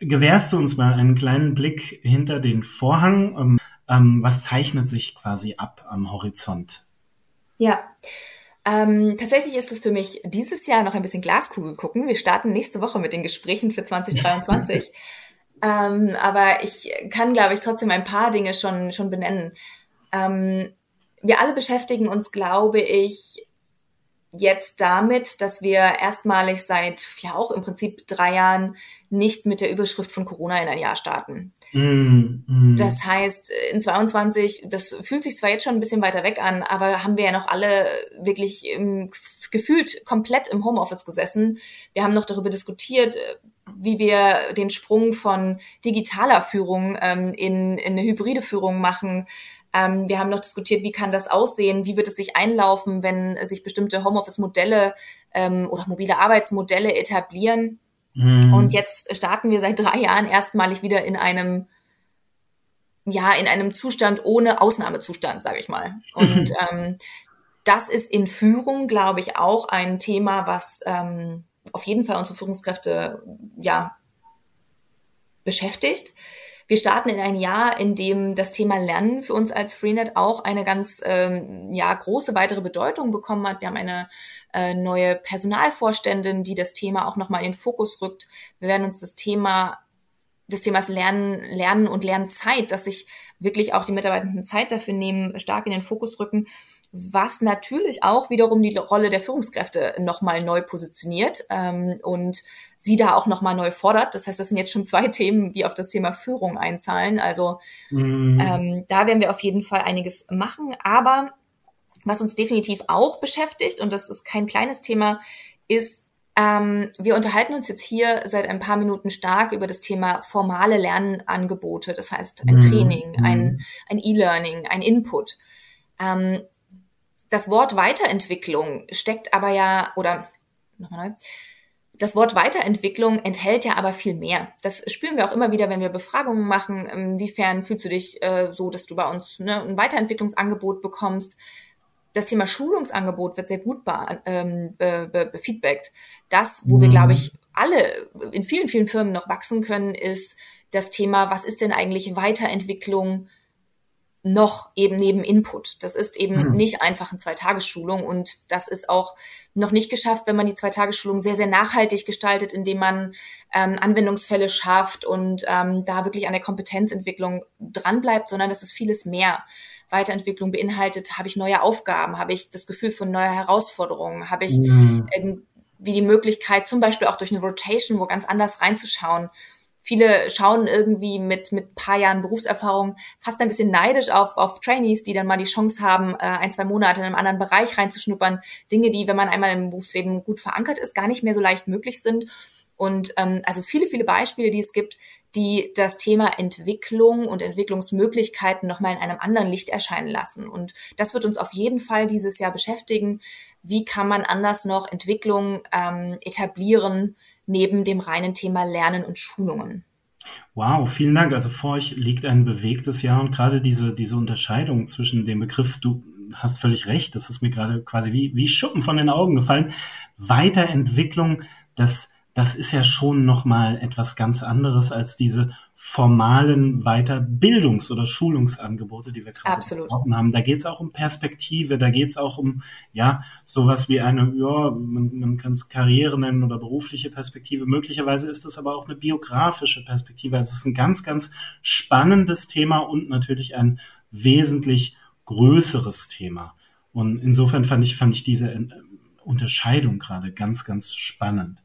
C: gewährst du uns mal einen kleinen Blick hinter den Vorhang. Ähm, ähm, was zeichnet sich quasi ab am Horizont?
A: Ja, ähm, tatsächlich ist es für mich dieses Jahr noch ein bisschen Glaskugel gucken. Wir starten nächste Woche mit den Gesprächen für 2023. ähm, aber ich kann, glaube ich, trotzdem ein paar Dinge schon, schon benennen. Ähm, wir alle beschäftigen uns, glaube ich, jetzt damit, dass wir erstmalig seit ja auch im Prinzip drei Jahren nicht mit der Überschrift von Corona in ein Jahr starten. Mm, mm. Das heißt, in 22, das fühlt sich zwar jetzt schon ein bisschen weiter weg an, aber haben wir ja noch alle wirklich im, gefühlt komplett im Homeoffice gesessen. Wir haben noch darüber diskutiert, wie wir den Sprung von digitaler Führung ähm, in, in eine hybride Führung machen. Ähm, wir haben noch diskutiert, wie kann das aussehen, wie wird es sich einlaufen, wenn sich bestimmte Homeoffice-Modelle ähm, oder mobile Arbeitsmodelle etablieren. Mhm. Und jetzt starten wir seit drei Jahren erstmalig wieder in einem ja, in einem Zustand ohne Ausnahmezustand, sage ich mal. Und ähm, das ist in Führung, glaube ich, auch ein Thema, was ähm, auf jeden Fall unsere Führungskräfte ja beschäftigt. Wir starten in ein Jahr, in dem das Thema Lernen für uns als Freenet auch eine ganz ähm, ja, große weitere Bedeutung bekommen hat. Wir haben eine äh, neue Personalvorständin, die das Thema auch nochmal in den Fokus rückt. Wir werden uns das Thema des Themas Lernen, Lernen und Lernzeit, dass sich wirklich auch die Mitarbeitenden Zeit dafür nehmen, stark in den Fokus rücken, was natürlich auch wiederum die Rolle der Führungskräfte nochmal neu positioniert ähm, und sie da auch nochmal neu fordert. Das heißt, das sind jetzt schon zwei Themen, die auf das Thema Führung einzahlen. Also mhm. ähm, da werden wir auf jeden Fall einiges machen. Aber was uns definitiv auch beschäftigt, und das ist kein kleines Thema, ist, ähm, wir unterhalten uns jetzt hier seit ein paar Minuten stark über das Thema formale Lernangebote, das heißt ein mhm. Training, ein, mhm. ein E-Learning, ein Input. Ähm, das Wort Weiterentwicklung steckt aber ja, oder nochmal neu, Das Wort Weiterentwicklung enthält ja aber viel mehr. Das spüren wir auch immer wieder, wenn wir Befragungen machen. Inwiefern fühlst du dich äh, so, dass du bei uns ne, ein Weiterentwicklungsangebot bekommst? Das Thema Schulungsangebot wird sehr gut ähm, be be befeedbackt. Das, wo mhm. wir, glaube ich, alle in vielen, vielen Firmen noch wachsen können, ist das Thema, was ist denn eigentlich Weiterentwicklung noch eben neben Input. Das ist eben mhm. nicht einfach eine Zweitagesschulung und das ist auch noch nicht geschafft, wenn man die Zweitagesschulung sehr, sehr nachhaltig gestaltet, indem man ähm, Anwendungsfälle schafft und ähm, da wirklich an der Kompetenzentwicklung dranbleibt, sondern das ist vieles mehr. Weiterentwicklung beinhaltet, habe ich neue Aufgaben, habe ich das Gefühl von neuer Herausforderungen, habe ich mhm. irgendwie die Möglichkeit, zum Beispiel auch durch eine Rotation, wo ganz anders reinzuschauen, viele schauen irgendwie mit mit paar Jahren Berufserfahrung fast ein bisschen neidisch auf auf Trainees, die dann mal die Chance haben, äh, ein zwei Monate in einem anderen Bereich reinzuschnuppern. Dinge, die, wenn man einmal im Berufsleben gut verankert ist, gar nicht mehr so leicht möglich sind. Und ähm, also viele viele Beispiele, die es gibt, die das Thema Entwicklung und Entwicklungsmöglichkeiten nochmal in einem anderen Licht erscheinen lassen. Und das wird uns auf jeden Fall dieses Jahr beschäftigen. Wie kann man anders noch Entwicklung ähm, etablieren, neben dem reinen Thema Lernen und Schulungen.
C: Wow, vielen Dank. Also vor euch liegt ein bewegtes Jahr und gerade diese, diese Unterscheidung zwischen dem Begriff, du hast völlig recht, das ist mir gerade quasi wie, wie Schuppen von den Augen gefallen. Weiterentwicklung, das, das ist ja schon nochmal etwas ganz anderes als diese formalen Weiterbildungs- oder Schulungsangebote, die wir gerade besprochen haben. Da geht es auch um Perspektive, da geht es auch um ja sowas wie eine, ja, man, man kann es Karriere nennen oder berufliche Perspektive. Möglicherweise ist es aber auch eine biografische Perspektive. Also es ist ein ganz, ganz spannendes Thema und natürlich ein wesentlich größeres Thema. Und insofern fand ich, fand ich diese äh, Unterscheidung gerade ganz, ganz spannend.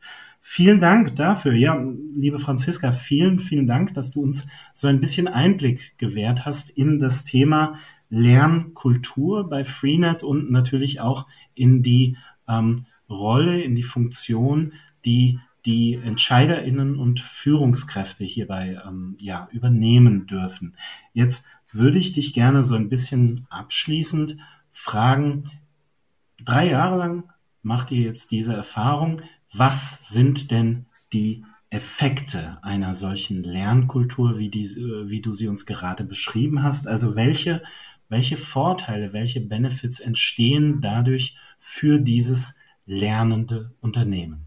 C: Vielen Dank dafür. Ja, liebe Franziska, vielen, vielen Dank, dass du uns so ein bisschen Einblick gewährt hast in das Thema Lernkultur bei Freenet und natürlich auch in die ähm, Rolle, in die Funktion, die die EntscheiderInnen und Führungskräfte hierbei ähm, ja, übernehmen dürfen. Jetzt würde ich dich gerne so ein bisschen abschließend fragen, drei Jahre lang macht ihr jetzt diese Erfahrung was sind denn die Effekte einer solchen Lernkultur, wie, die, äh, wie du sie uns gerade beschrieben hast? Also welche, welche Vorteile, welche Benefits entstehen dadurch für dieses lernende Unternehmen?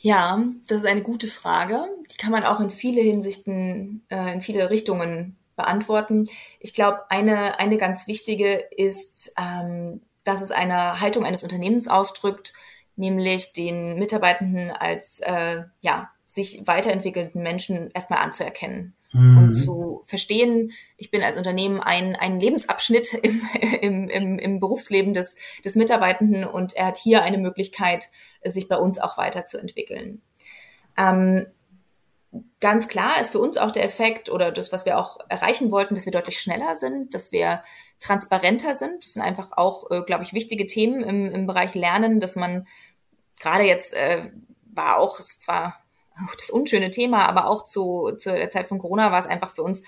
A: Ja, das ist eine gute Frage. Die kann man auch in viele Hinsichten, äh, in viele Richtungen beantworten. Ich glaube, eine, eine ganz wichtige ist, ähm, dass es eine Haltung eines Unternehmens ausdrückt, nämlich den Mitarbeitenden als äh, ja, sich weiterentwickelnden Menschen erstmal anzuerkennen mhm. und zu verstehen, ich bin als Unternehmen ein, ein Lebensabschnitt im, im, im, im Berufsleben des, des Mitarbeitenden und er hat hier eine Möglichkeit, sich bei uns auch weiterzuentwickeln. Ähm, ganz klar ist für uns auch der Effekt oder das, was wir auch erreichen wollten, dass wir deutlich schneller sind, dass wir transparenter sind. Das sind einfach auch, äh, glaube ich, wichtige Themen im, im Bereich Lernen, dass man gerade jetzt äh, war auch zwar auch das unschöne Thema, aber auch zu, zu der Zeit von Corona war es einfach für uns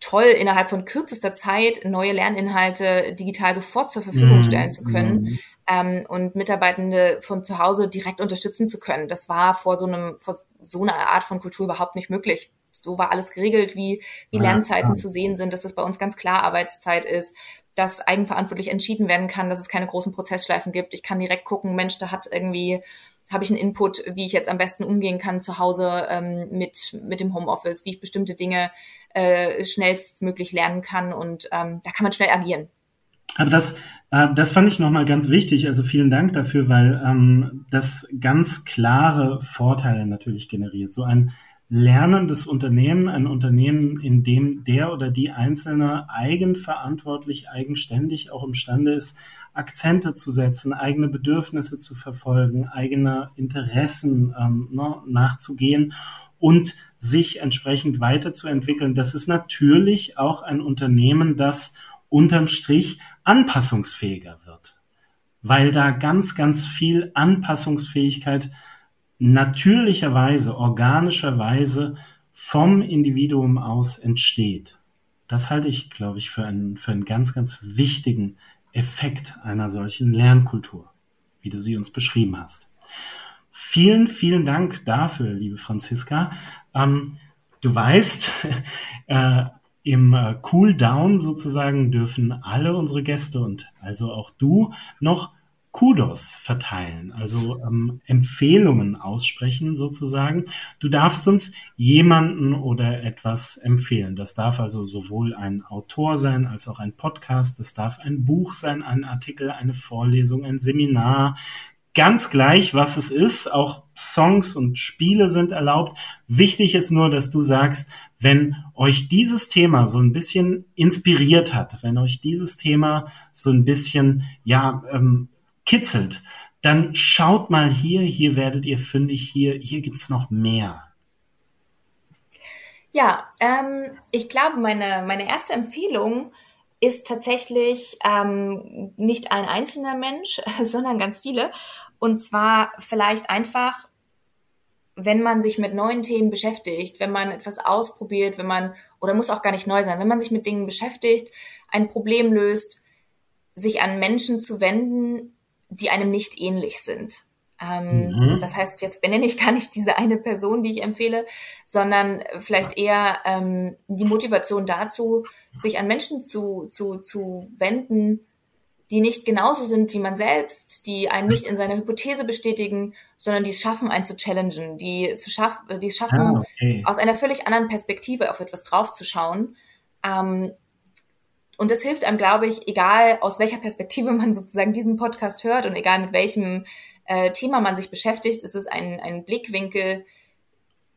A: toll, innerhalb von kürzester Zeit neue Lerninhalte digital sofort zur Verfügung mhm. stellen zu können mm. ähm, und Mitarbeitende von zu Hause direkt unterstützen zu können. Das war vor so einem, vor so einer Art von Kultur überhaupt nicht möglich so war alles geregelt, wie, wie Lernzeiten ja, zu sehen sind, dass das bei uns ganz klar Arbeitszeit ist, dass eigenverantwortlich entschieden werden kann, dass es keine großen Prozessschleifen gibt. Ich kann direkt gucken, Mensch, da hat irgendwie habe ich einen Input, wie ich jetzt am besten umgehen kann zu Hause ähm, mit, mit dem Homeoffice, wie ich bestimmte Dinge äh, schnellstmöglich lernen kann und ähm, da kann man schnell agieren.
C: Aber das, äh, das fand ich nochmal ganz wichtig. Also vielen Dank dafür, weil ähm, das ganz klare Vorteile natürlich generiert. So ein lernendes Unternehmen, ein Unternehmen, in dem der oder die Einzelne eigenverantwortlich, eigenständig auch imstande ist, Akzente zu setzen, eigene Bedürfnisse zu verfolgen, eigene Interessen ähm, ne, nachzugehen und sich entsprechend weiterzuentwickeln. Das ist natürlich auch ein Unternehmen, das unterm Strich anpassungsfähiger wird, weil da ganz, ganz viel Anpassungsfähigkeit natürlicherweise, organischerweise vom Individuum aus entsteht. Das halte ich, glaube ich, für einen, für einen ganz, ganz wichtigen Effekt einer solchen Lernkultur, wie du sie uns beschrieben hast. Vielen, vielen Dank dafür, liebe Franziska. Ähm, du weißt, äh, im äh, Cooldown sozusagen dürfen alle unsere Gäste und also auch du noch Kudos verteilen, also ähm, Empfehlungen aussprechen sozusagen. Du darfst uns jemanden oder etwas empfehlen. Das darf also sowohl ein Autor sein als auch ein Podcast. Das darf ein Buch sein, ein Artikel, eine Vorlesung, ein Seminar. Ganz gleich, was es ist. Auch Songs und Spiele sind erlaubt. Wichtig ist nur, dass du sagst, wenn euch dieses Thema so ein bisschen inspiriert hat, wenn euch dieses Thema so ein bisschen, ja, ähm, kitzelt, dann schaut mal hier, hier werdet ihr fündig, hier, hier gibt's noch mehr.
A: Ja, ähm, ich glaube, meine, meine erste Empfehlung ist tatsächlich ähm, nicht ein einzelner Mensch, sondern ganz viele. Und zwar vielleicht einfach, wenn man sich mit neuen Themen beschäftigt, wenn man etwas ausprobiert, wenn man, oder muss auch gar nicht neu sein, wenn man sich mit Dingen beschäftigt, ein Problem löst, sich an Menschen zu wenden, die einem nicht ähnlich sind. Ähm, mhm. Das heißt, jetzt benenne ich gar nicht diese eine Person, die ich empfehle, sondern vielleicht eher ähm, die Motivation dazu, sich an Menschen zu, zu, zu wenden, die nicht genauso sind wie man selbst, die einen nicht in seiner Hypothese bestätigen, sondern die es schaffen, einen zu challengen, die, zu schaff, die es schaffen, ah, okay. aus einer völlig anderen Perspektive auf etwas draufzuschauen. Ähm, und das hilft einem, glaube ich, egal aus welcher Perspektive man sozusagen diesen Podcast hört und egal mit welchem äh, Thema man sich beschäftigt, ist es ein, ein Blickwinkel,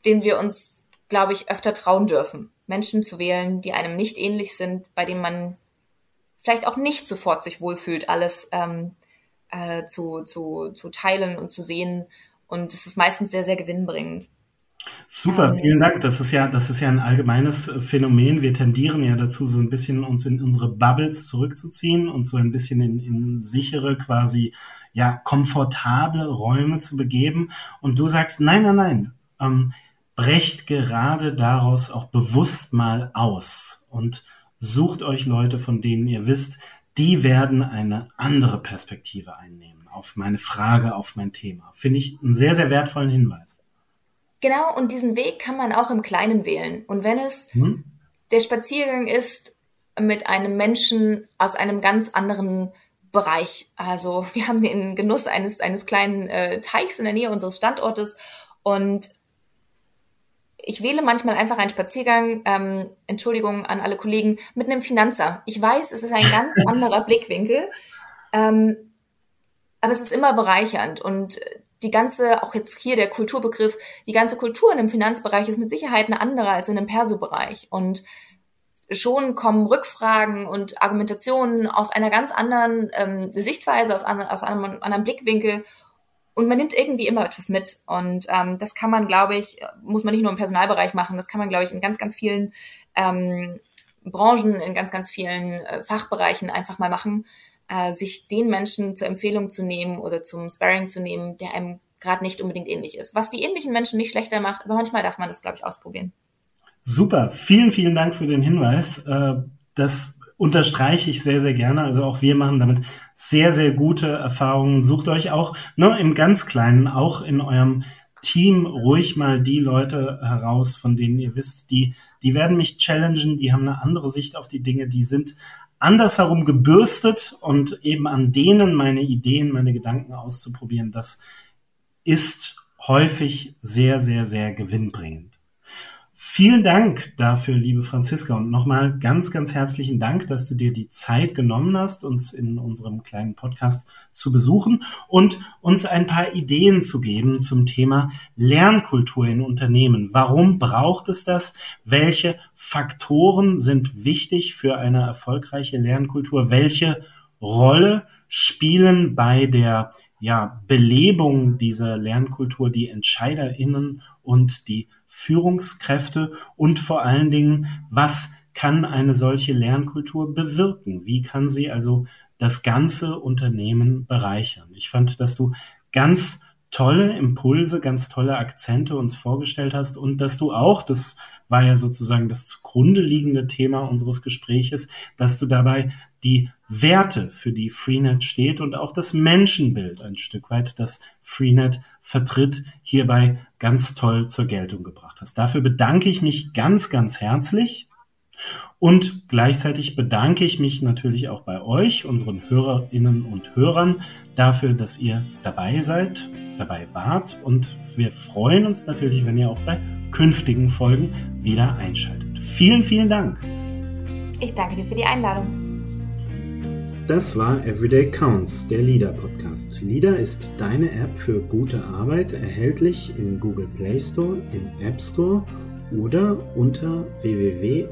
A: den wir uns, glaube ich, öfter trauen dürfen. Menschen zu wählen, die einem nicht ähnlich sind, bei denen man vielleicht auch nicht sofort sich wohlfühlt, alles ähm, äh, zu, zu, zu teilen und zu sehen. Und es ist meistens sehr, sehr gewinnbringend.
C: Super, ähm, vielen Dank. Das ist ja, das ist ja ein allgemeines Phänomen. Wir tendieren ja dazu, so ein bisschen uns in unsere Bubbles zurückzuziehen und so ein bisschen in, in sichere, quasi, ja, komfortable Räume zu begeben. Und du sagst, nein, nein, nein, ähm, brecht gerade daraus auch bewusst mal aus und sucht euch Leute, von denen ihr wisst, die werden eine andere Perspektive einnehmen auf meine Frage, auf mein Thema. Finde ich einen sehr, sehr wertvollen Hinweis.
A: Genau, und diesen Weg kann man auch im Kleinen wählen. Und wenn es hm? der Spaziergang ist mit einem Menschen aus einem ganz anderen Bereich. Also wir haben den Genuss eines, eines kleinen äh, Teichs in der Nähe unseres Standortes und ich wähle manchmal einfach einen Spaziergang, ähm, Entschuldigung an alle Kollegen, mit einem Finanzer. Ich weiß, es ist ein ganz anderer Blickwinkel, ähm, aber es ist immer bereichernd und die ganze, auch jetzt hier der Kulturbegriff, die ganze Kultur in dem Finanzbereich ist mit Sicherheit eine andere als in dem Perso-Bereich. Und schon kommen Rückfragen und Argumentationen aus einer ganz anderen ähm, Sichtweise, aus, an, aus einem anderen Blickwinkel. Und man nimmt irgendwie immer etwas mit. Und ähm, das kann man, glaube ich, muss man nicht nur im Personalbereich machen, das kann man, glaube ich, in ganz, ganz vielen ähm, Branchen, in ganz, ganz vielen äh, Fachbereichen einfach mal machen äh, sich den Menschen zur Empfehlung zu nehmen oder zum Sparring zu nehmen, der einem gerade nicht unbedingt ähnlich ist. Was die ähnlichen Menschen nicht schlechter macht, aber manchmal darf man das, glaube ich, ausprobieren.
C: Super, vielen, vielen Dank für den Hinweis. Äh, das unterstreiche ich sehr, sehr gerne. Also auch wir machen damit sehr, sehr gute Erfahrungen. Sucht euch auch ne, im ganz Kleinen, auch in eurem Team ruhig mal die Leute heraus, von denen ihr wisst, die, die werden mich challengen, die haben eine andere Sicht auf die Dinge, die sind andersherum gebürstet und eben an denen meine Ideen, meine Gedanken auszuprobieren, das ist häufig sehr, sehr, sehr gewinnbringend. Vielen Dank dafür, liebe Franziska, und nochmal ganz, ganz herzlichen Dank, dass du dir die Zeit genommen hast, uns in unserem kleinen Podcast zu besuchen und uns ein paar Ideen zu geben zum Thema Lernkultur in Unternehmen. Warum braucht es das? Welche Faktoren sind wichtig für eine erfolgreiche Lernkultur? Welche Rolle spielen bei der ja, Belebung dieser Lernkultur die EntscheiderInnen und die Führungskräfte und vor allen Dingen, was kann eine solche Lernkultur bewirken? Wie kann sie also das ganze Unternehmen bereichern? Ich fand, dass du ganz tolle Impulse, ganz tolle Akzente uns vorgestellt hast und dass du auch, das war ja sozusagen das zugrunde liegende Thema unseres Gespräches, dass du dabei die Werte, für die Freenet steht und auch das Menschenbild ein Stück weit, das Freenet vertritt, hierbei ganz toll zur Geltung gebracht hast. Dafür bedanke ich mich ganz, ganz herzlich. Und gleichzeitig bedanke ich mich natürlich auch bei euch, unseren Hörerinnen und Hörern, dafür, dass ihr dabei seid, dabei wart. Und wir freuen uns natürlich, wenn ihr auch bei künftigen Folgen wieder einschaltet. Vielen, vielen Dank.
A: Ich danke dir für die Einladung.
B: Das war Everyday Counts, der LIDA Podcast. LIDA ist deine App für gute Arbeit, erhältlich im Google Play Store, im App Store oder unter www.app.lida.de.